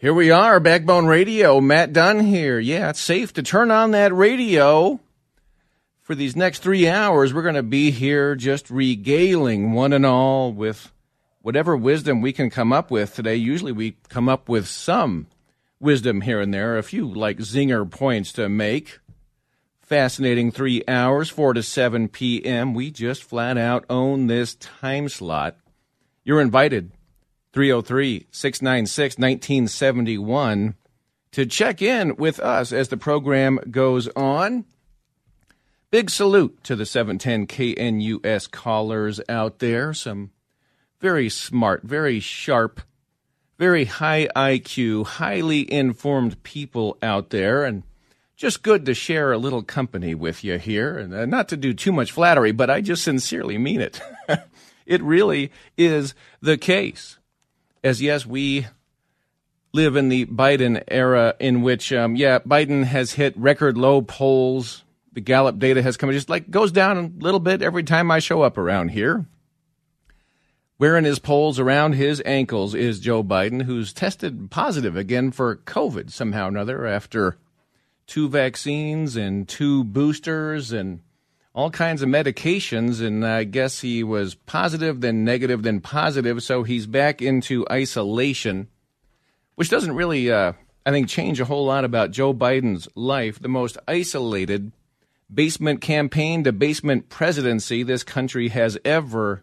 Here we are, Backbone Radio. Matt Dunn here. Yeah, it's safe to turn on that radio. For these next three hours, we're going to be here just regaling one and all with whatever wisdom we can come up with today. Usually we come up with some wisdom here and there, a few like zinger points to make. Fascinating three hours, 4 to 7 p.m. We just flat out own this time slot. You're invited 303 696 1971 to check in with us as the program goes on. Big salute to the 710 KNUS callers out there. Some very smart, very sharp, very high IQ, highly informed people out there. And just good to share a little company with you here. And uh, not to do too much flattery, but I just sincerely mean it. it really is the case as yes, we live in the Biden era in which, um, yeah, Biden has hit record low polls. The Gallup data has come, it just like goes down a little bit every time I show up around here. Wearing his poles around his ankles is Joe Biden, who's tested positive again for COVID somehow or another after two vaccines and two boosters and all kinds of medications, and I guess he was positive, then negative, then positive. So he's back into isolation, which doesn't really, uh, I think, change a whole lot about Joe Biden's life. The most isolated basement campaign to basement presidency this country has ever,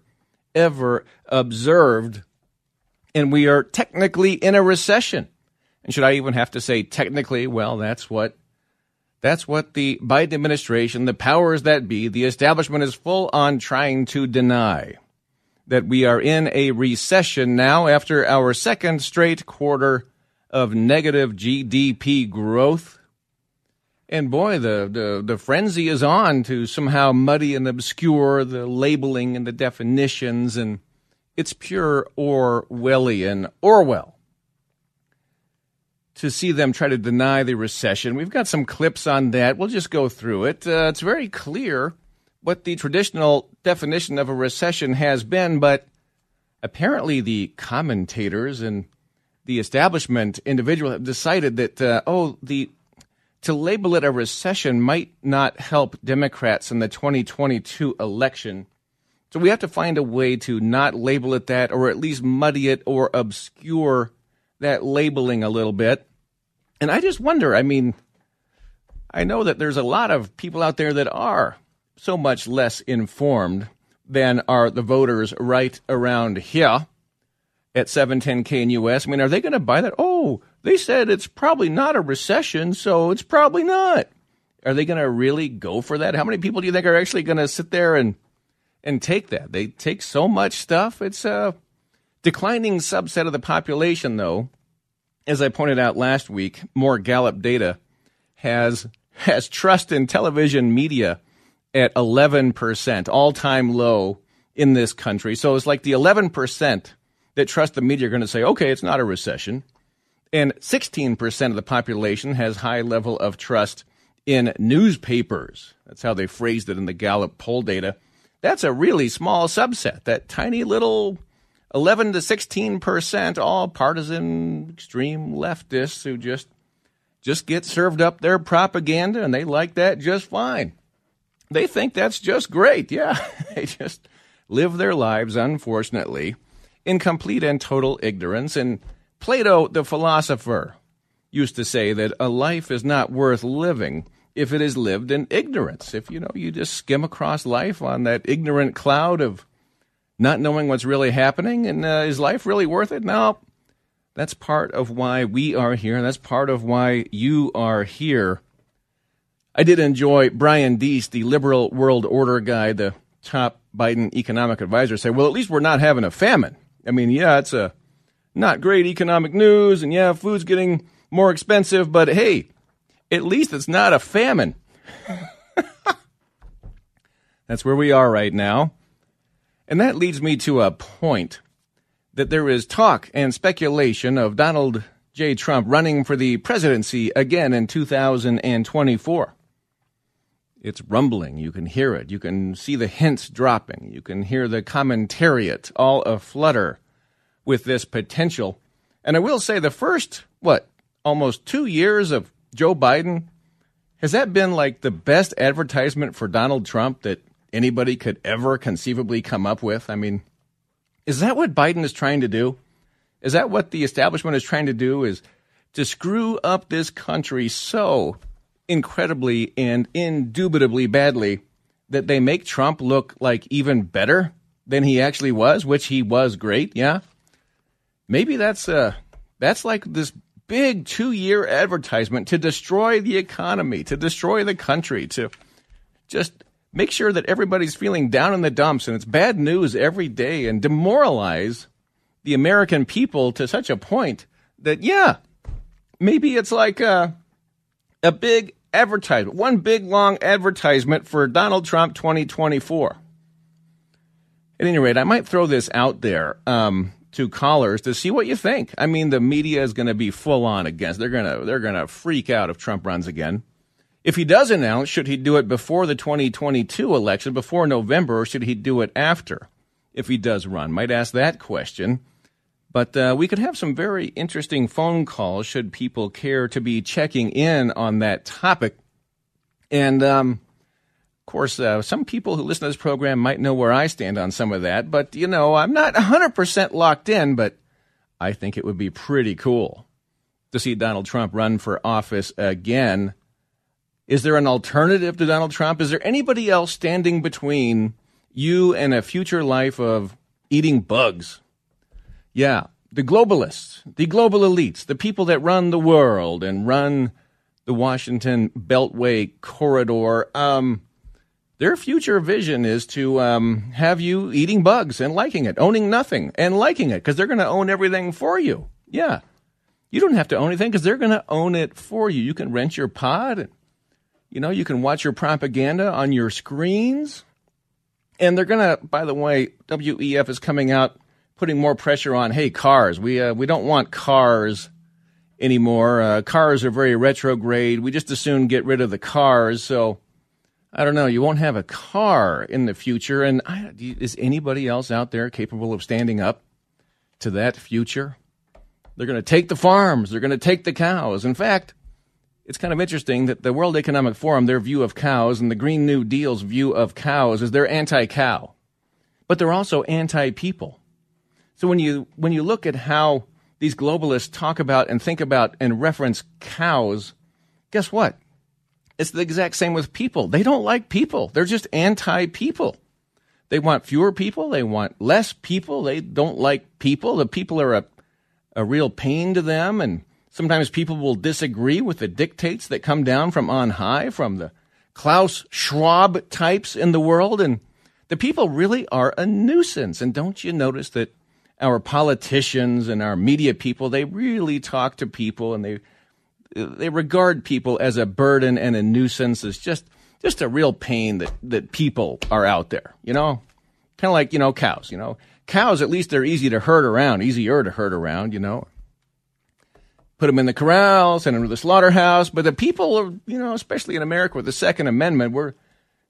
ever observed. And we are technically in a recession. And should I even have to say technically? Well, that's what that's what the Biden administration, the powers that be, the establishment is full on trying to deny that we are in a recession now after our second straight quarter of negative GDP growth. And boy, the, the, the frenzy is on to somehow muddy and obscure the labeling and the definitions, and it's pure Orwellian. Orwell to see them try to deny the recession. We've got some clips on that. We'll just go through it. Uh, it's very clear what the traditional definition of a recession has been, but apparently the commentators and the establishment individual have decided that uh, oh the to label it a recession might not help Democrats in the 2022 election. So we have to find a way to not label it that or at least muddy it or obscure that labeling a little bit. And I just wonder, I mean, I know that there's a lot of people out there that are so much less informed than are the voters right around here at 710 KNUS. I mean, are they going to buy that? Oh, they said it's probably not a recession, so it's probably not. Are they going to really go for that? How many people do you think are actually going to sit there and and take that? They take so much stuff. It's a declining subset of the population, though, as I pointed out last week, more Gallup data has has trust in television media at 11%, all-time low in this country. So it's like the 11% that trust the media are going to say, "Okay, it's not a recession." And 16% of the population has high level of trust in newspapers. That's how they phrased it in the Gallup poll data. That's a really small subset, that tiny little 11 to 16 percent, all partisan extreme leftists who just just get served up their propaganda and they like that just fine. They think that's just great. Yeah, they just live their lives, unfortunately, in complete and total ignorance. And Plato, the philosopher, used to say that a life is not worth living if it is lived in ignorance. If you know you just skim across life on that ignorant cloud of not knowing what's really happening. And uh, is life really worth it? No. That's part of why we are here. And that's part of why you are here. I did enjoy Brian Deese, the liberal world order guy, the top Biden economic advisor, say, well, at least we're not having a famine. I mean, yeah, it's a not great economic news, and yeah, food's getting more expensive, but hey, at least it's not a famine. That's where we are right now. And that leads me to a point that there is talk and speculation of Donald J. Trump running for the presidency again in 2024. It's rumbling. You can hear it. You can see the hints dropping. You can hear the commentariat all aflutter with this potential. And I will say the first, what, almost two years of Joe Biden, has that been like the best advertisement for Donald Trump that anybody could ever conceivably come up with? I mean, is that what Biden is trying to do? Is that what the establishment is trying to do? Is to screw up this country so incredibly and indubitably badly that they make Trump look like even better than he actually was, which he was great, yeah? Maybe that's uh that's like this big 2-year advertisement to destroy the economy, to destroy the country, to just make sure that everybody's feeling down in the dumps and it's bad news every day and demoralize the American people to such a point that yeah, maybe it's like a, a big advertisement, one big long advertisement for Donald Trump 2024. At any rate, I might throw this out there um, to callers to see what you think. I mean, the media is going to be full on against. They're going to they're going to freak out if Trump runs again. If he does announce, should he do it before the 2022 election, before November, or should he do it after? If he does run, might ask that question. But uh, we could have some very interesting phone calls should people care to be checking in on that topic. And um, of course, uh, some people who listen to this program might know where I stand on some of that. But, you know, I'm not 100% locked in, but I think it would be pretty cool to see Donald Trump run for office again is there an alternative to Donald Trump? Is there anybody else standing between you and a future life of eating bugs? Yeah, the globalists, the global elites, the people that run the world and run the Washington Beltway corridor. Um, their future vision is to um, have you eating bugs and liking it, owning nothing and liking it because they're going to own everything for you. Yeah. You don't have to own anything because they're going to own it for you. You can rent your pod and you know, you can watch your propaganda on your screens. And they're going to, by the way, WEF is coming out putting more pressure on, hey, cars. We, uh, we don't want cars anymore. Uh, cars are very retrograde. We just as soon get rid of the cars. So I don't know. You won't have a car in the future. And I, is anybody else out there capable of standing up to that future? They're going to take the farms. They're going to take the cows. In fact, it's kind of interesting that the World Economic Forum, their view of cows, and the Green New Deal's view of cows is they're anti-cow, but they're also anti-people. So when you when you look at how these globalists talk about and think about and reference cows, guess what? It's the exact same with people. They don't like people. They're just anti-people. They want fewer people. They want less people. They don't like people. The people are a, a real pain to them and Sometimes people will disagree with the dictates that come down from on high, from the Klaus Schwab types in the world. And the people really are a nuisance. And don't you notice that our politicians and our media people, they really talk to people and they, they regard people as a burden and a nuisance. It's just, just a real pain that, that people are out there, you know? Kind of like, you know, cows, you know? Cows, at least they're easy to herd around, easier to herd around, you know? Put them in the corral, send them to the slaughterhouse. But the people, are, you know, especially in America with the Second Amendment, we're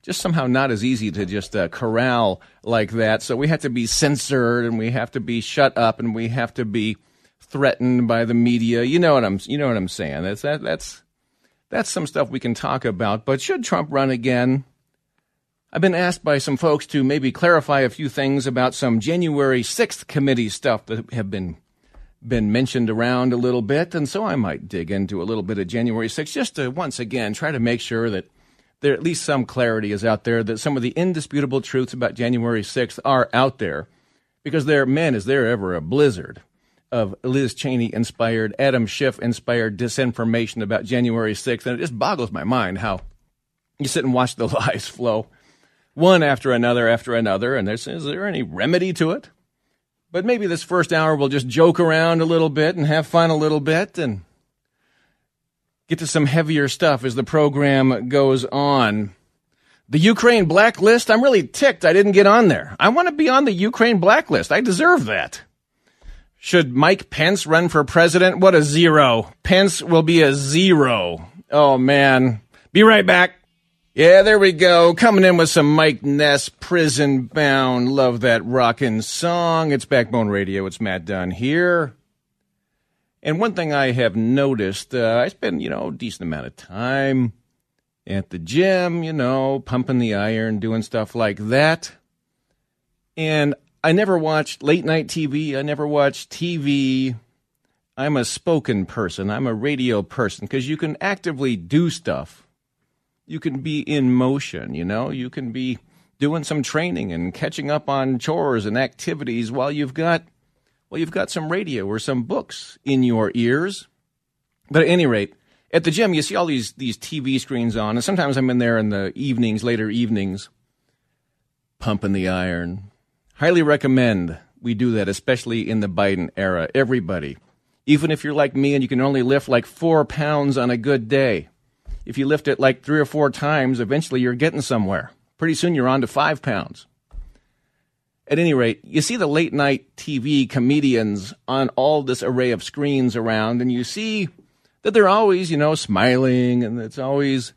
just somehow not as easy to just uh, corral like that. So we have to be censored and we have to be shut up and we have to be threatened by the media. You know what I'm, you know what I'm saying? That's that, that's that's some stuff we can talk about. But should Trump run again? I've been asked by some folks to maybe clarify a few things about some January 6th committee stuff that have been been mentioned around a little bit, and so I might dig into a little bit of January 6th just to once again try to make sure that there at least some clarity is out there, that some of the indisputable truths about January 6th are out there, because there, man, is there ever a blizzard of Liz Cheney inspired, Adam Schiff inspired disinformation about January 6th, and it just boggles my mind how you sit and watch the lies flow one after another after another, and there's, is there any remedy to it? But maybe this first hour we'll just joke around a little bit and have fun a little bit and get to some heavier stuff as the program goes on. The Ukraine blacklist, I'm really ticked I didn't get on there. I want to be on the Ukraine blacklist. I deserve that. Should Mike Pence run for president? What a zero. Pence will be a zero. Oh man. Be right back. Yeah, there we go. Coming in with some Mike Ness, Prison Bound. Love that rockin' song. It's Backbone Radio. It's Matt Dunn here. And one thing I have noticed, uh, I spend, you know, a decent amount of time at the gym, you know, pumping the iron, doing stuff like that. And I never watched late night TV. I never watched TV. I'm a spoken person. I'm a radio person because you can actively do stuff you can be in motion, you know, you can be doing some training and catching up on chores and activities while you've got well you've got some radio or some books in your ears. But at any rate, at the gym you see all these these TV screens on and sometimes I'm in there in the evenings, later evenings pumping the iron. Highly recommend we do that especially in the Biden era. Everybody, even if you're like me and you can only lift like 4 pounds on a good day if you lift it like three or four times, eventually you're getting somewhere. Pretty soon you're on to five pounds. At any rate, you see the late night TV comedians on all this array of screens around, and you see that they're always, you know, smiling, and it's always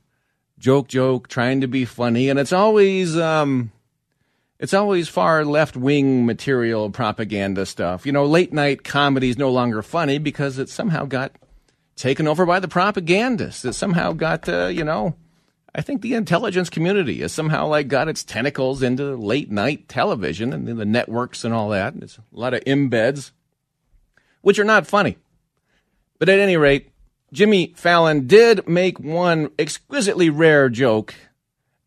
joke, joke, trying to be funny, and it's always, um, it's always far left wing material propaganda stuff. You know, late night comedy is no longer funny because it somehow got taken over by the propagandists that somehow got, uh, you know, I think the intelligence community has somehow like got its tentacles into late night television and the networks and all that. And It's a lot of embeds, which are not funny. But at any rate, Jimmy Fallon did make one exquisitely rare joke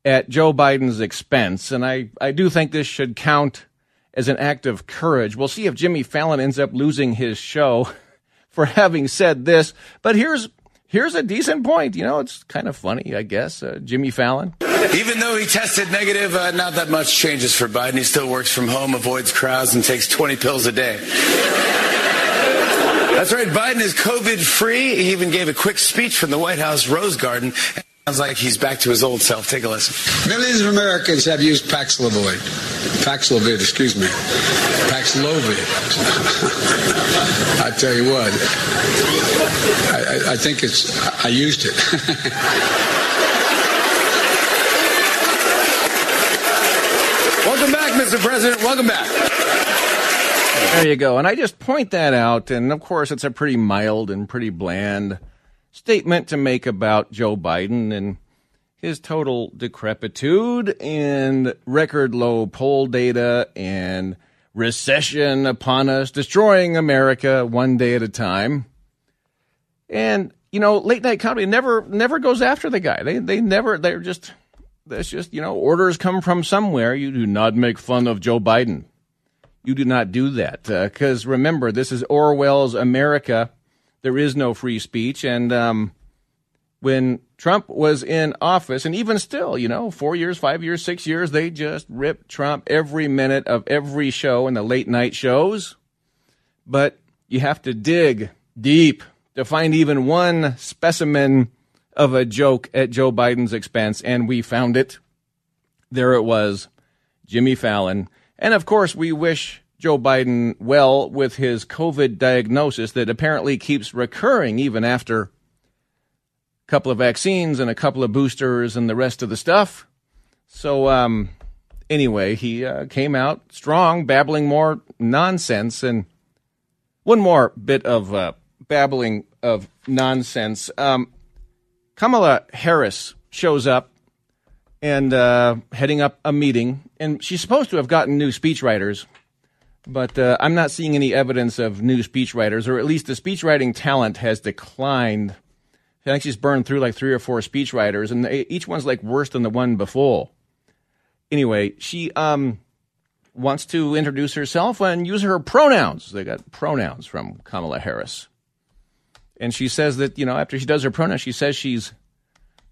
at Joe Biden's expense, and I, I do think this should count as an act of courage. We'll see if Jimmy Fallon ends up losing his show for having said this. But here's here's a decent point. You know, it's kind of funny, I guess. Uh, Jimmy Fallon. Even though he tested negative, uh, not that much changes for Biden. He still works from home, avoids crowds, and takes 20 pills a day. That's right. Biden is COVID free. He even gave a quick speech from the White House Rose Garden. Sounds like he's back to his old self. Take a listen. Millions of Americans have used Paxlovid. Paxlovid, excuse me. Paxlovid. I tell you what, I, I, I think it's, I used it. Welcome back, Mr. President. Welcome back. There you go. And I just point that out. And of course, it's a pretty mild and pretty bland statement to make about Joe Biden and his total decrepitude and record low poll data and recession upon us, destroying America one day at a time. And you know, late night comedy never never goes after the guy. They they never they're just that's just you know orders come from somewhere. You do not make fun of Joe Biden. You do not do that because uh, remember this is Orwell's America there is no free speech. And um, when Trump was in office, and even still, you know, four years, five years, six years, they just ripped Trump every minute of every show in the late night shows. But you have to dig deep to find even one specimen of a joke at Joe Biden's expense, and we found it. There it was, Jimmy Fallon. And of course, we wish Joe Biden well with his COVID diagnosis that apparently keeps recurring even after a couple of vaccines and a couple of boosters and the rest of the stuff. So, um, anyway, he uh, came out strong, babbling more nonsense. And one more bit of uh, babbling of nonsense. Um, Kamala Harris shows up and uh, heading up a meeting, and she's supposed to have gotten new speechwriters but uh, I'm not seeing any evidence of new speechwriters, or at least the speechwriting talent has declined. I think she's burned through like three or four speechwriters, and each one's like worse than the one before. Anyway, she um, wants to introduce herself and use her pronouns. They got pronouns from Kamala Harris. And she says that, you know, after she does her pronouns, she says she's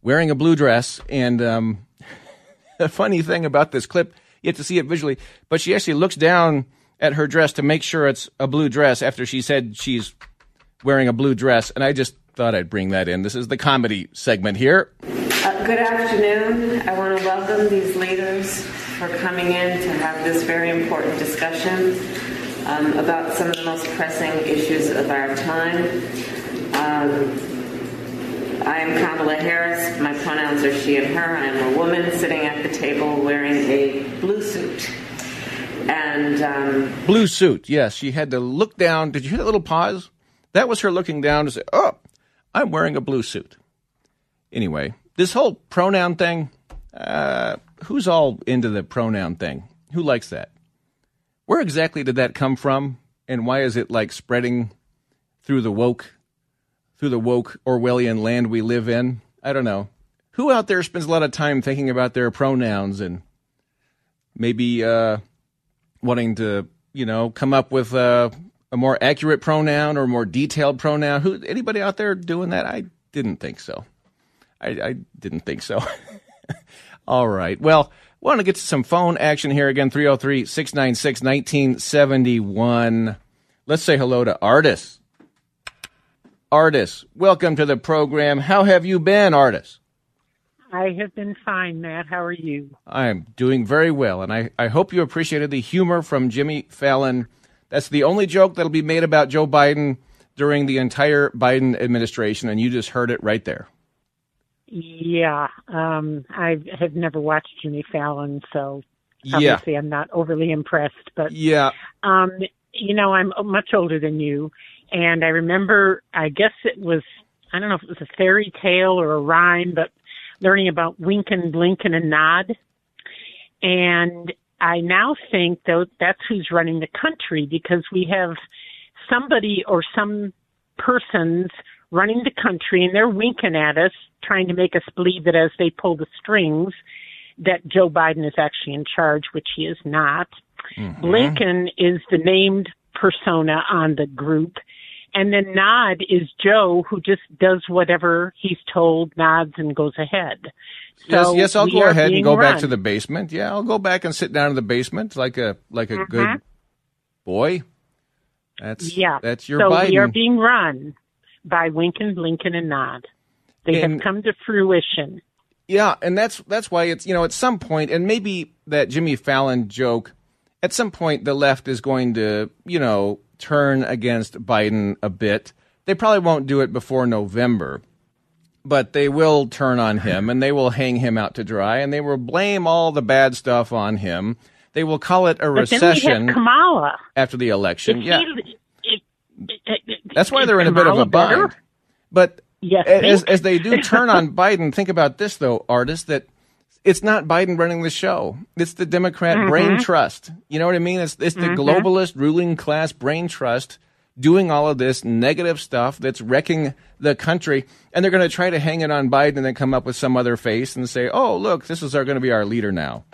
wearing a blue dress. And um, the funny thing about this clip, you have to see it visually, but she actually looks down at her dress to make sure it's a blue dress after she said she's wearing a blue dress. And I just thought I'd bring that in. This is the comedy segment here. Uh, good afternoon. I want to welcome these leaders for coming in to have this very important discussion um, about some of the most pressing issues of our time. Um, I am Kamala Harris. My pronouns are she and her. I am a woman sitting at the table wearing a blue suit. And um, blue suit, yes. She had to look down. Did you hear that little pause? That was her looking down to say, "Oh, I'm wearing a blue suit." Anyway, this whole pronoun thing. Uh, who's all into the pronoun thing? Who likes that? Where exactly did that come from, and why is it like spreading through the woke through the woke Orwellian land we live in. I don't know. Who out there spends a lot of time thinking about their pronouns and maybe uh, wanting to, you know, come up with a, a more accurate pronoun or more detailed pronoun? Who anybody out there doing that? I didn't think so. I, I didn't think so. All right. Well, want to get to some phone action here again 303 696 1971. Let's say hello to Artis. Artis, welcome to the program. How have you been, Artis? I have been fine, Matt. How are you? I'm doing very well, and I, I hope you appreciated the humor from Jimmy Fallon. That's the only joke that'll be made about Joe Biden during the entire Biden administration, and you just heard it right there. Yeah, um, I have never watched Jimmy Fallon, so obviously yeah. I'm not overly impressed. But yeah, um, you know, I'm much older than you, and I remember, I guess it was, I don't know if it was a fairy tale or a rhyme, but learning about wink and blink and a nod. And I now think though that's who's running the country because we have somebody or some persons running the country and they're winking at us, trying to make us believe that as they pull the strings, that Joe Biden is actually in charge, which he is not. Mm-hmm. Blinken is the named persona on the group. And then Nod is Joe who just does whatever he's told, nods and goes ahead. So yes, yes, I'll go ahead and go run. back to the basement. Yeah, I'll go back and sit down in the basement like a like a mm-hmm. good boy. That's yeah. That's your so Biden. we are being run by Winkin, Blinken, and Nod. They and, have come to fruition. Yeah, and that's that's why it's you know at some point, and maybe that Jimmy Fallon joke, at some point the left is going to you know turn against Biden a bit. They probably won't do it before November, but they will turn on him and they will hang him out to dry and they will blame all the bad stuff on him. They will call it a but recession Kamala. after the election. Yeah. He, it, it, That's why they're in a bit of a bind. But yes, as, as they do turn on Biden, think about this though, Artis, that it's not Biden running the show. It's the Democrat mm-hmm. brain trust. You know what I mean? It's, it's the mm-hmm. globalist ruling class brain trust doing all of this negative stuff that's wrecking the country. And they're going to try to hang it on Biden and then come up with some other face and say, oh, look, this is going to be our leader now.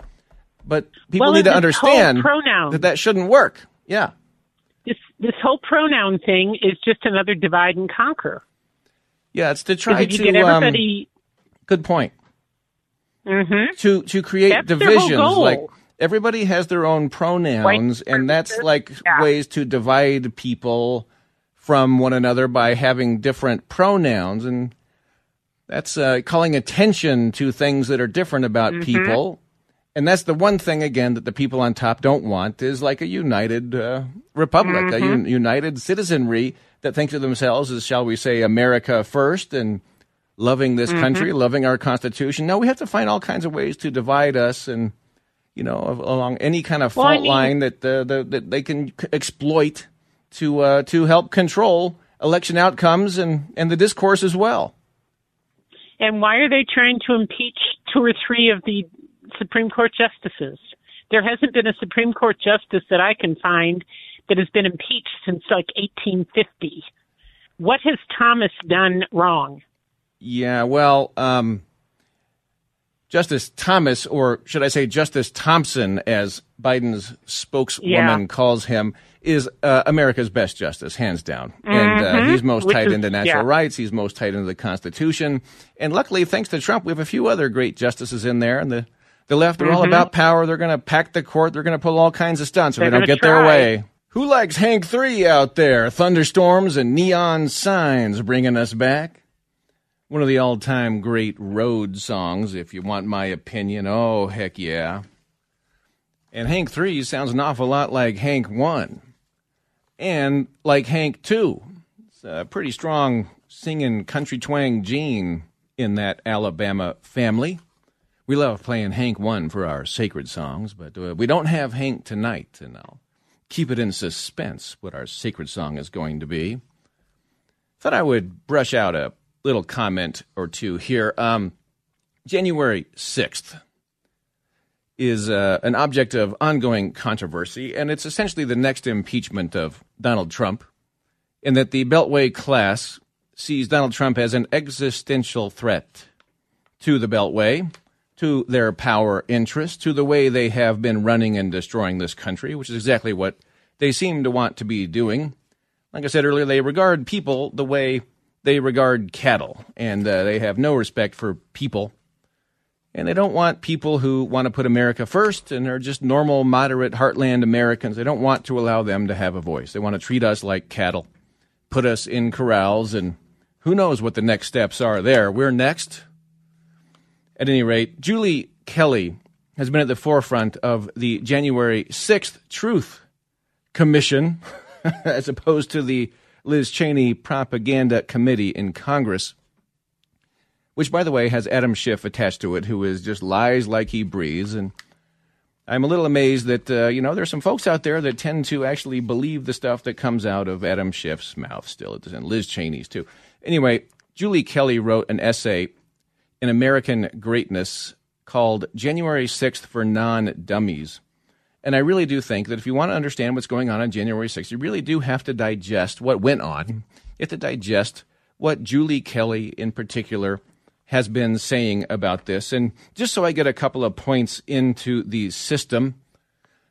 But people well, need to understand that that shouldn't work. Yeah. This, this whole pronoun thing is just another divide and conquer. Yeah, it's to try to. Get um, everybody... Um, good point mm-hmm. to to create that's divisions. Like everybody has their own pronouns, White. and that's like yeah. ways to divide people from one another by having different pronouns, and that's uh, calling attention to things that are different about mm-hmm. people. And that's the one thing again that the people on top don't want is like a united uh, republic, mm-hmm. a un- united citizenry that thinks of themselves as, shall we say, America first and loving this mm-hmm. country, loving our Constitution. No, we have to find all kinds of ways to divide us and, you know, along any kind of fault well, I mean, line that, uh, the, that they can exploit to uh, to help control election outcomes and, and the discourse as well. And why are they trying to impeach two or three of the Supreme Court justices? There hasn't been a Supreme Court justice that I can find that has been impeached since like 1850. What has Thomas done wrong? Yeah, well, um, Justice Thomas, or should I say Justice Thompson, as Biden's spokeswoman yeah. calls him, is uh, America's best justice, hands down. Mm-hmm. And uh, mm-hmm. he's most Which tied is, into natural yeah. rights. He's most tied into the Constitution. And luckily, thanks to Trump, we have a few other great justices in there. And the, The left, they're mm-hmm. all about power. They're going to pack the court. They're going to pull all kinds of stunts if they don't get try. their way. Who likes Hank 3 out there? Thunderstorms and neon signs bringing us back. One of the all time great road songs, if you want my opinion. Oh, heck yeah. And Hank 3 sounds an awful lot like Hank 1 and like Hank 2. It's a pretty strong singing country twang gene in that Alabama family. We love playing Hank 1 for our sacred songs, but uh, we don't have Hank tonight, and I'll keep it in suspense what our sacred song is going to be. Thought I would brush out a little comment or two here. Um, January 6th is uh, an object of ongoing controversy, and it's essentially the next impeachment of Donald Trump, in that the Beltway class sees Donald Trump as an existential threat to the Beltway, to their power interests, to the way they have been running and destroying this country, which is exactly what they seem to want to be doing. Like I said earlier, they regard people the way they regard cattle, and uh, they have no respect for people and they don't want people who want to put America first and are just normal, moderate, heartland Americans. They don't want to allow them to have a voice. They want to treat us like cattle, put us in corrals, and who knows what the next steps are there. We're next. At any rate, Julie Kelly has been at the forefront of the January 6th Truth Commission, as opposed to the Liz Cheney Propaganda Committee in Congress which, by the way, has Adam Schiff attached to it, who is just lies like he breathes. And I'm a little amazed that, uh, you know, there's some folks out there that tend to actually believe the stuff that comes out of Adam Schiff's mouth still, and Liz Cheney's too. Anyway, Julie Kelly wrote an essay in American Greatness called January 6th for Non Dummies. And I really do think that if you want to understand what's going on on January 6th, you really do have to digest what went on. You have to digest what Julie Kelly, in particular, has been saying about this. And just so I get a couple of points into the system,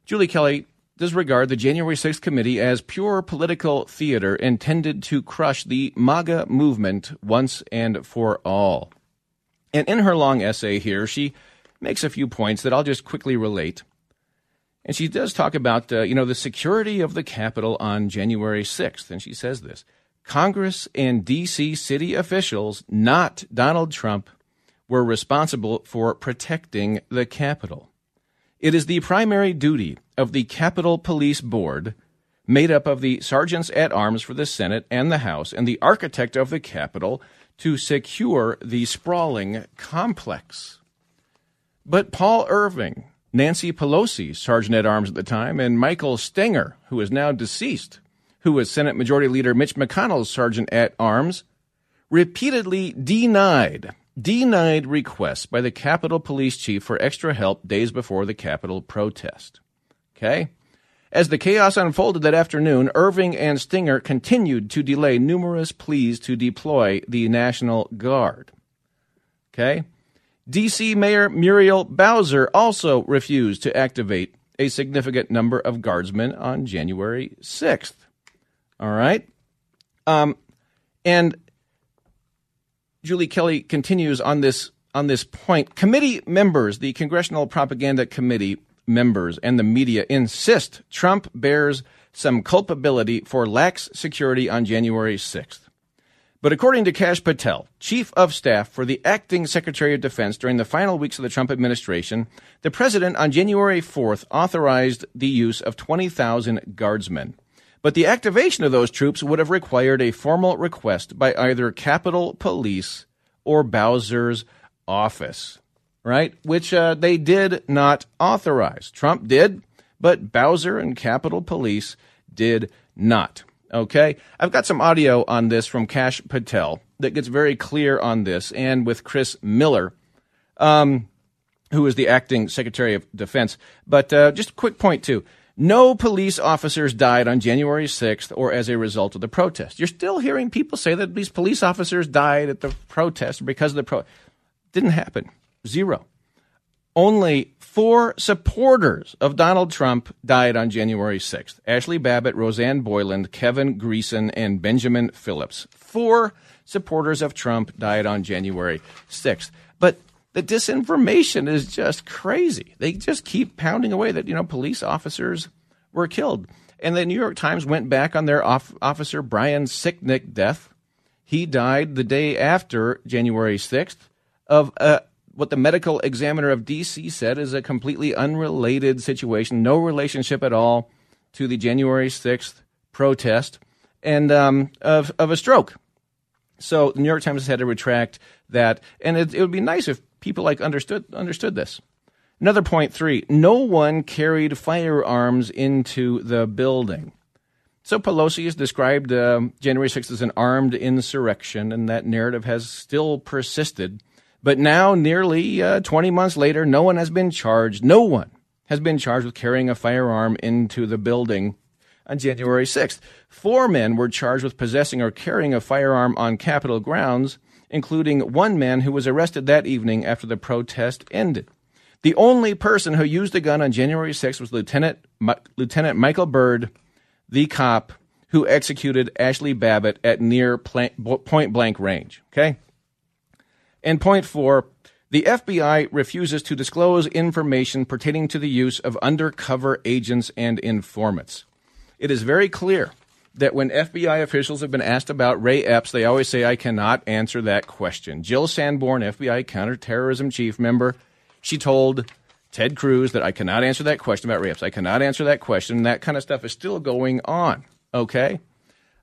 Julie Kelly does regard the January 6th committee as pure political theater intended to crush the MAGA movement once and for all. And in her long essay here, she makes a few points that I'll just quickly relate. And she does talk about, uh, you know, the security of the Capitol on January 6th. And she says this Congress and D.C. city officials, not Donald Trump, were responsible for protecting the Capitol. It is the primary duty of the Capitol Police Board, made up of the sergeants at arms for the Senate and the House, and the architect of the Capitol, to secure the sprawling complex. But Paul Irving, Nancy Pelosi, sergeant at arms at the time, and Michael Stenger, who is now deceased, who was Senate Majority Leader Mitch McConnell's sergeant at arms, repeatedly denied denied requests by the Capitol Police Chief for extra help days before the Capitol protest. Okay? As the chaos unfolded that afternoon, Irving and Stenger continued to delay numerous pleas to deploy the National Guard. Okay? DC Mayor Muriel Bowser also refused to activate a significant number of guardsmen on January 6th. All right. Um, and Julie Kelly continues on this on this point. Committee members, the Congressional Propaganda Committee members, and the media insist Trump bears some culpability for lax security on January 6th. But according to Kash Patel, chief of staff for the acting Secretary of Defense during the final weeks of the Trump administration, the president on January 4th authorized the use of 20,000 guardsmen. But the activation of those troops would have required a formal request by either Capitol Police or Bowser's office, right? Which uh, they did not authorize. Trump did, but Bowser and Capitol Police did not. Okay? I've got some audio on this from Kash Patel that gets very clear on this, and with Chris Miller, um, who is the acting Secretary of Defense. But uh, just a quick point, too. No police officers died on January 6th or as a result of the protest. You're still hearing people say that these police officers died at the protest because of the pro. Didn't happen. Zero. Only four supporters of Donald Trump died on January 6th Ashley Babbitt, Rosanne Boyland, Kevin Greeson, and Benjamin Philips. Four supporters of Trump died on January 6th. But the disinformation is just crazy. They just keep pounding away that, you know, police officers were killed. And the New York Times went back on their off- officer Brian Sicknick death. He died the day after January 6th of uh, what the medical examiner of D.C. said is a completely unrelated situation, no relationship at all to the January 6th protest, and um, of, of a stroke. So the New York Times has had to retract that, and it, it would be nice if people like understood understood this. Another point three: no one carried firearms into the building. So Pelosi has described uh, January 6th as an armed insurrection, and that narrative has still persisted. But now, nearly uh, 20 months later, no one has been charged. No one has been charged with carrying a firearm into the building on January 6th. Four men were charged with possessing or carrying a firearm on Capitol grounds, including one man who was arrested that evening after the protest ended. The only person who used a gun on January 6th was Lieutenant, Lieutenant Michael Byrd, the cop who executed Ashley Babbitt at near point blank range. Okay? And point four the FBI refuses to disclose information pertaining to the use of undercover agents and informants. It is very clear that when FBI officials have been asked about Ray Epps, they always say, I cannot answer that question. Jill Sanborn, FBI counterterrorism chief member, she told Ted Cruz that I cannot answer that question about Ray Epps. I cannot answer that question. That kind of stuff is still going on. Okay?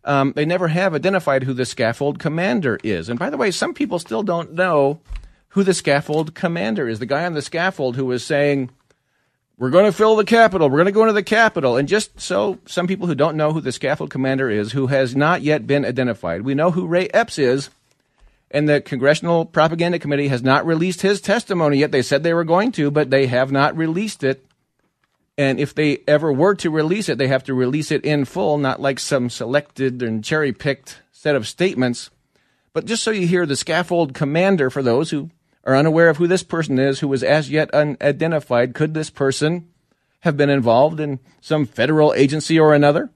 Um, they never have identified who the scaffold commander is. And by the way, some people still don't know who the scaffold commander is. The guy on the scaffold who was saying, we're going to fill the Capitol. We're going to go into the Capitol. And just so some people who don't know who the scaffold commander is, who has not yet been identified, we know who Ray Epps is, and the Congressional Propaganda Committee has not released his testimony yet. They said they were going to, but they have not released it. And if they ever were to release it, they have to release it in full, not like some selected and cherry picked set of statements. But just so you hear the scaffold commander, for those who are unaware of who this person is, who was as yet unidentified, could this person have been involved in some federal agency or another?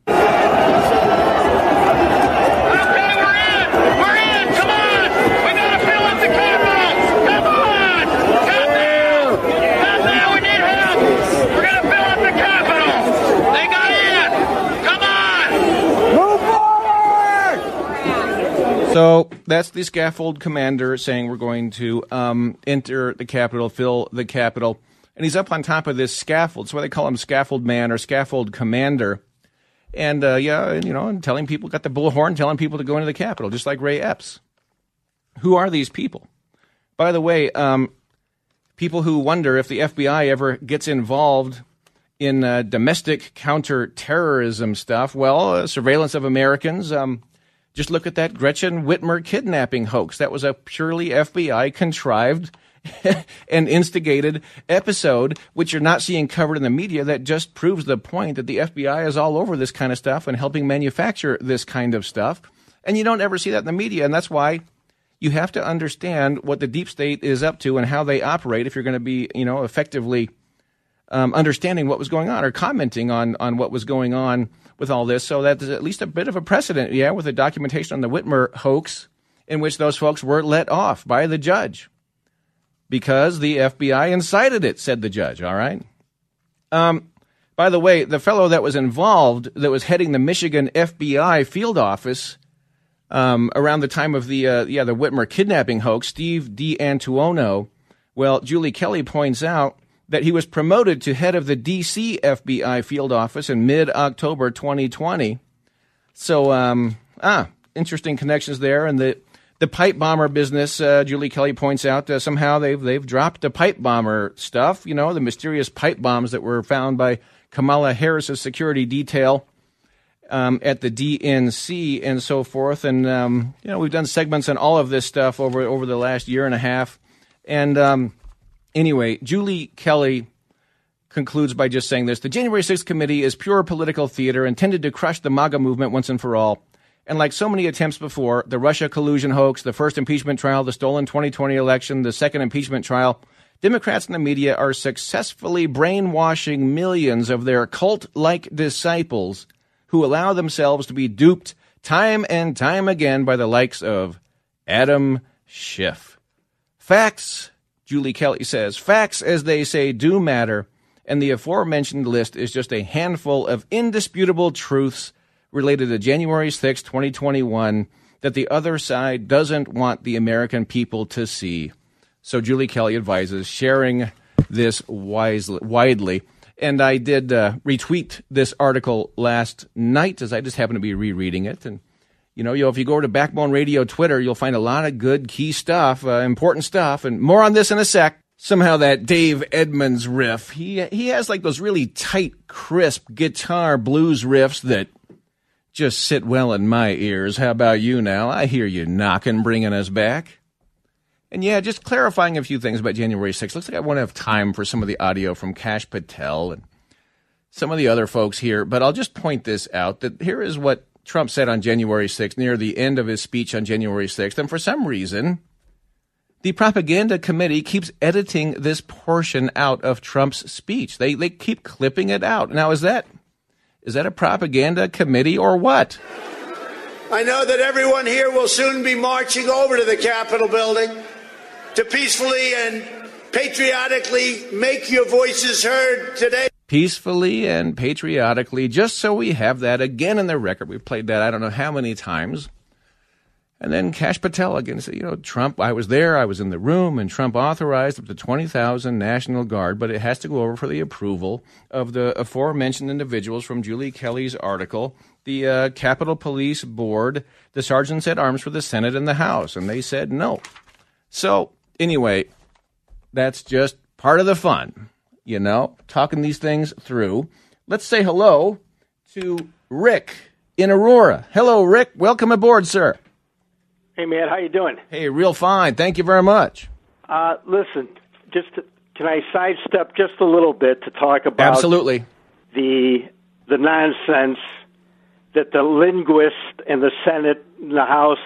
So that's the scaffold commander saying we're going to um, enter the Capitol, fill the Capitol. And he's up on top of this scaffold. That's why they call him scaffold man or scaffold commander. And uh, yeah, you know, and telling people, got the bullhorn telling people to go into the Capitol, just like Ray Epps. Who are these people? By the way, um, people who wonder if the FBI ever gets involved in uh, domestic counterterrorism stuff, well, uh, surveillance of Americans. Um, just look at that Gretchen Whitmer kidnapping hoax. That was a purely FBI contrived and instigated episode, which you're not seeing covered in the media. That just proves the point that the FBI is all over this kind of stuff and helping manufacture this kind of stuff. And you don't ever see that in the media. And that's why you have to understand what the deep state is up to and how they operate if you're going to be, you know, effectively um, understanding what was going on or commenting on, on what was going on with all this. So that's at least a bit of a precedent, yeah, with the documentation on the Whitmer hoax, in which those folks were let off by the judge because the FBI incited it, said the judge. All right. Um, by the way, the fellow that was involved, that was heading the Michigan FBI field office um, around the time of the uh, yeah the Whitmer kidnapping hoax, Steve D'Antuono. Well, Julie Kelly points out that he was promoted to head of the D.C. FBI field office in mid October 2020. So, um, ah, interesting connections there. And the, the pipe bomber business, uh, Julie Kelly points out, uh, somehow they've, they've dropped the pipe bomber stuff, you know, the mysterious pipe bombs that were found by Kamala Harris's security detail. Um, at the DNC and so forth, and um, you know we've done segments on all of this stuff over over the last year and a half, and um, Anyway, Julie Kelly concludes by just saying this The January 6th committee is pure political theater intended to crush the MAGA movement once and for all. And like so many attempts before, the Russia collusion hoax, the first impeachment trial, the stolen 2020 election, the second impeachment trial, Democrats and the media are successfully brainwashing millions of their cult like disciples who allow themselves to be duped time and time again by the likes of Adam Schiff. Facts Julie Kelly says, Facts, as they say, do matter, and the aforementioned list is just a handful of indisputable truths related to January 6, 2021, that the other side doesn't want the American people to see. So Julie Kelly advises sharing this wisely, widely. And I did uh, retweet this article last night as I just happened to be rereading it. And, you know, you if you go over to Backbone Radio Twitter, you'll find a lot of good key stuff, uh, important stuff. And more on this in a sec. Somehow that Dave Edmunds riff, he, he has like those really tight, crisp guitar blues riffs that just sit well in my ears. How about you now? I hear you knocking, bringing us back. And yeah, just clarifying a few things about January 6th. Looks like I won't have time for some of the audio from Kash Patel and some of the other folks here, but I'll just point this out that here is what Trump said on January 6th, near the end of his speech on January 6th. And for some reason, the propaganda committee keeps editing this portion out of Trump's speech. They, they keep clipping it out. Now, is that, is that a propaganda committee or what? I know that everyone here will soon be marching over to the Capitol building to peacefully and patriotically make your voices heard today. Peacefully and patriotically, just so we have that again in the record. We've played that I don't know how many times. And then Kash Patel again said, you know, Trump, I was there, I was in the room, and Trump authorized up to 20,000 National Guard, but it has to go over for the approval of the aforementioned individuals from Julie Kelly's article, the uh, Capitol Police Board, the sergeants at arms for the Senate and the House, and they said no. So, anyway, that's just part of the fun, you know, talking these things through. Let's say hello to Rick in Aurora. Hello, Rick. Welcome aboard, sir. Hey, man, how you doing? Hey, real fine. Thank you very much. Uh, listen, just to, can I sidestep just a little bit to talk about Absolutely. the the nonsense that the linguists in the Senate and the House.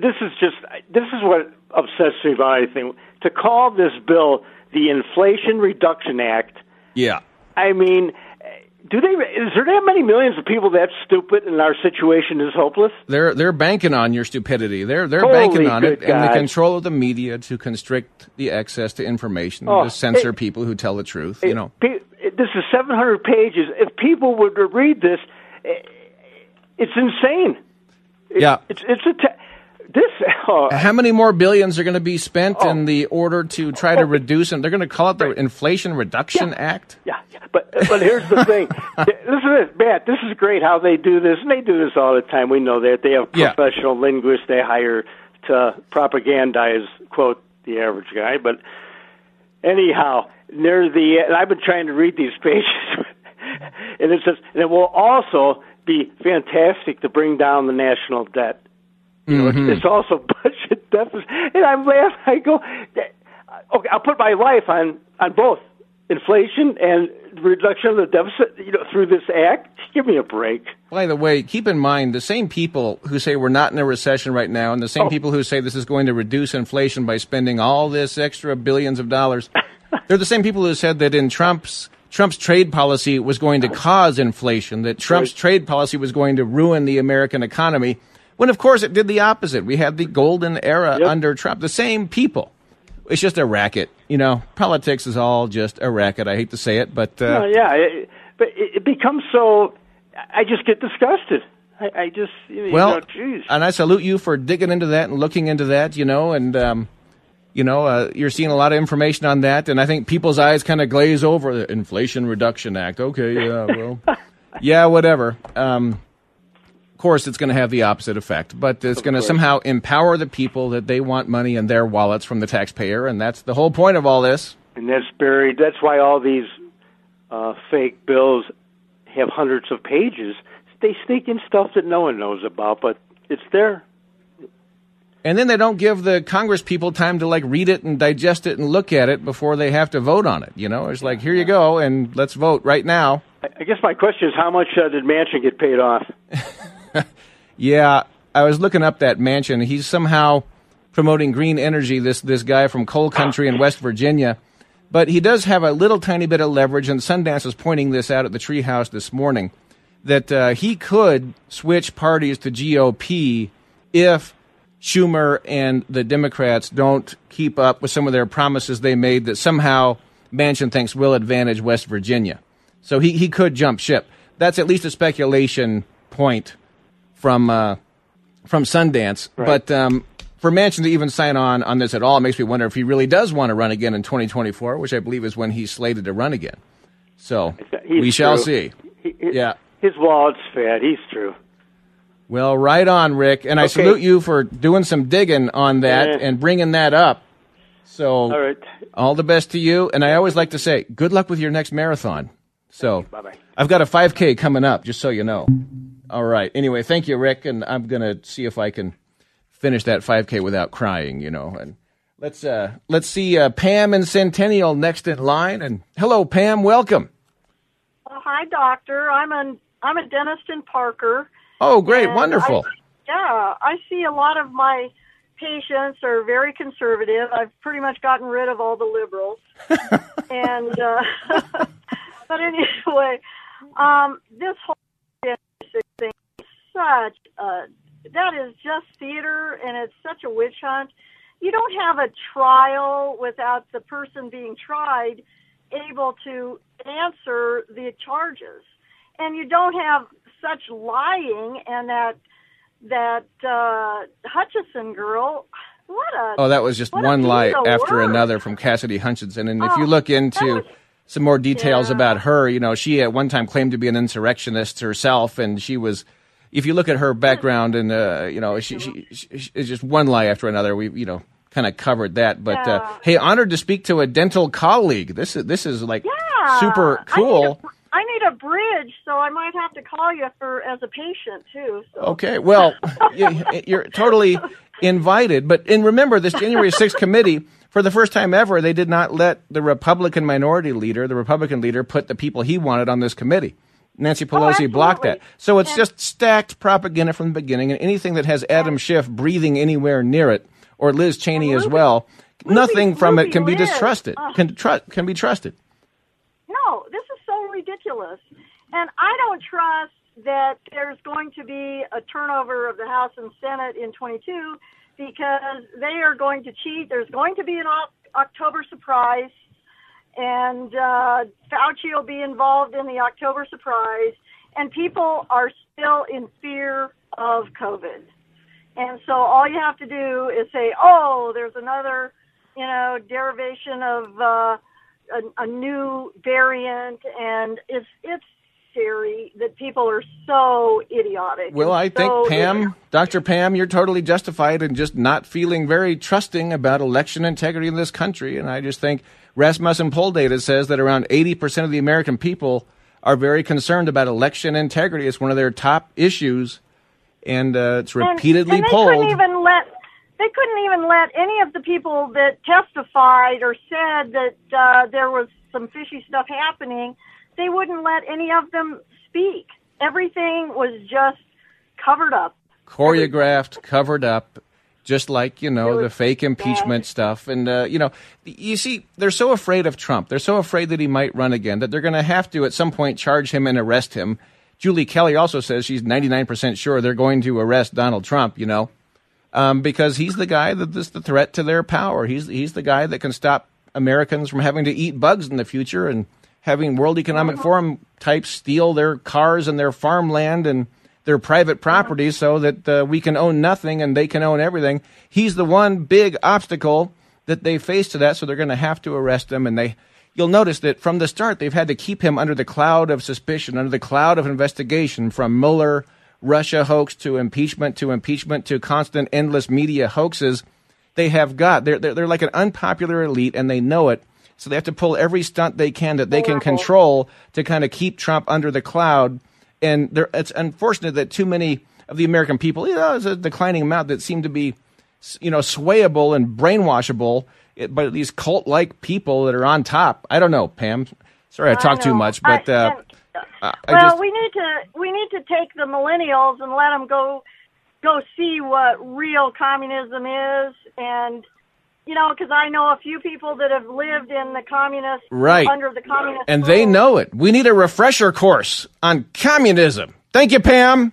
This is just this is what obsesses me about anything. To call this bill the Inflation Reduction Act. Yeah. I mean, do they? Is there that many millions of people that stupid and our situation is hopeless? They're they're banking on your stupidity. They're they're Holy banking on it good and the control of the media to constrict the access to information, Oh, to censor hey- people who tell the truth. You know. This is 700 pages. If people were to read this, it's insane. It- Yeah. It's it's a te- this. Oh, How many more billions are going to be spent in oh. the order to try to reduce, and they're going to call it the Inflation Reduction Act? yeah, yeah, but uh, but here's the thing. Listen to this, Matt. This is great how they do this, and they do this all the time. We know that they have Yeah. professional linguists they hire to propagandize quote the average guy. But anyhow, near the and I've been trying to read these pages, and it says and it will also be fantastic to bring down the national debt. You know, Mhm. it's, it's also budget deficit, and I'm laughing. I go, okay, I'll put my life on on both inflation and reduction of the deficit. You know, through this act. Give me a break. By the way, keep in mind the same people who say we're not in a recession right now, and the same Oh. people who say this is going to reduce inflation by spending all this extra billions of dollars, they're the same people who said that in Trump's Trump's trade policy was going to cause inflation, that Trump's trade policy was going to ruin the American economy. When of course it did the opposite. We had the golden era under Trump. The same people. It's just a racket, you know. Politics is all just a racket. I hate to say it, but uh, No, yeah, it, but it, becomes so. I just get disgusted. I, I just you Well, know, geez. and I salute you for digging into that and looking into that, you know, and um, you know, uh, you're seeing a lot of information on that, and I think people's eyes kind of glaze over the Inflation Reduction Act. Okay, yeah, well, yeah, whatever. Um, course, it's going to have the opposite effect, but it's going to somehow empower the people that they want money in their wallets from the taxpayer, and that's the whole point of all this. and that's buried. That's why all these uh, fake bills have hundreds of pages. They sneak in stuff that no one knows about, but it's there. And then they don't give the Congress people time to like read it and digest it and look at it before they have to vote on it. You know, it's like here you go and let's vote right now. I, guess my question is, how much uh, did Manchin get paid off? Yeah, I was looking up that Manchin. He's somehow promoting green energy. This this guy from coal country in West Virginia, but he does have a little tiny bit of leverage. And Sundance was pointing this out at the Treehouse this morning that uh, he could switch parties to GOP if Schumer and the Democrats don't keep up with some of their promises they made that somehow Manchin thinks will advantage West Virginia. So he, he could jump ship. That's at least a speculation point from uh, from Sundance. Right. But um, for Manchin to even sign on on this at all makes me wonder if he really does want to run again in 2024, which I believe is when he's slated to run again. So He's we shall true. see. He- he- Yeah. His wallet's fat. He's true. Well, right on, Rick, and I salute you for doing some digging on that Yeah. and bringing that up. So, All right. all the best to you. And I always like to say, good luck with your next marathon. So, Bye-bye. I've got a 5K coming up, just so you know. All right. Anyway, thank you, Rick, and I'm gonna see if I can finish that 5K without crying. You know, and let's uh, let's see uh, Pam and Centennial next in line. And hello, Pam. Welcome. Oh, hi, doctor. I'm a I'm a dentist in Parker. Oh, great, wonderful. I, yeah, I see a lot of my patients are very conservative. I've pretty much gotten rid of all the liberals. and uh, but anyway, um, this whole thing such a that is just theater, and it's such a witch hunt. You don't have a trial without the person being tried able to answer the charges, and you don't have such lying and that that uh, Hutchinson girl. What a Oh, that was just one lie after another from Cassidy Hutchinson. And if Oh, you look into some more details Yeah. about her, you know, she at one time claimed to be an insurrectionist herself, and she was. If you look at her background, and uh, you know, she, she, she, it's just one lie after another. We, you know, kind of covered that. But uh, hey, honored to speak to a dental colleague. This is this is like Yeah, super I need, cool. a, I need a bridge, so I might have to call you for as a patient too. So. Okay, well, you're totally invited. But and remember, this January 6th committee, for the first time ever, they did not let the Republican minority leader, the Republican leader, put the people he wanted on this committee. Nancy oh, Pelosi blocked that. Oh. So it's And- just stacked propaganda from the beginning, and anything that has Adam Schiff breathing anywhere near it, or Liz Cheney as well, nothing from it Ruby can be distrusted. Ugh. Can tru- can be trusted. No, this is so ridiculous. And I don't trust that there's going to be a turnover of the House and Senate in 22 because they are going to cheat. There's going to be an October surprise, and uh, Fauci will be involved in the October surprise, and people are still in fear of COVID. And so all you have to do is say, oh, there's another, you know, derivation of uh, a, a new variant, and it's it's that people are so idiotic. Well, I think so Pam, Dr. Pam, you're totally justified in just not feeling very trusting about election integrity in this country. And I just think Rasmussen poll data says that around 80% of the American people are very concerned about election integrity. It's one of their top issues, and uh, it's And- repeatedly and they polled. couldn't even let they couldn't even let any of the people that testified or said that uh, there was some fishy stuff happening. They wouldn't let any of them speak. Everything was just covered up. choreographed, covered up, just like you know the fake impeachment stuff. And uh, you know, you see, they're so afraid of Trump. They're so afraid that he might run again that they're going to have to at some point charge him and arrest him. Julie Kelly also says she's ninety nine percent sure they're going to arrest Donald Trump. You know, um, because he's the guy that is the threat to their power. He's he's the guy that can stop Americans from having to eat bugs in the future and having World Economic Forum types steal their cars and their farmland and their private property so that uh, we can own nothing and they can own everything. He's the one big obstacle that they face to that, so they're going to have to arrest him. And they, you'll notice that from the start, they've had to keep him under the cloud of suspicion, under the cloud of investigation, from Mueller, Russia hoax to impeachment to impeachment to constant, endless media hoaxes. They have got they're they're, they're like an unpopular elite, and they know it. So they have to pull every stunt they can that they can control to kind of keep Trump under the cloud. And there, it's unfortunate that too many of the American people, you know, there's a declining amount that seem to be, you know, swayable and brainwashable. But these cult-like people that are on top, I don't know, Pam. Sorry, I talk too know. much, but I- uh, I, I well, just we need to we need to take the millennials and let them go go see what real communism is, and you know, because I know a few people that have lived in the communist Right. under the communist, and they know it. We need a refresher course on communism. Thank you, Pam.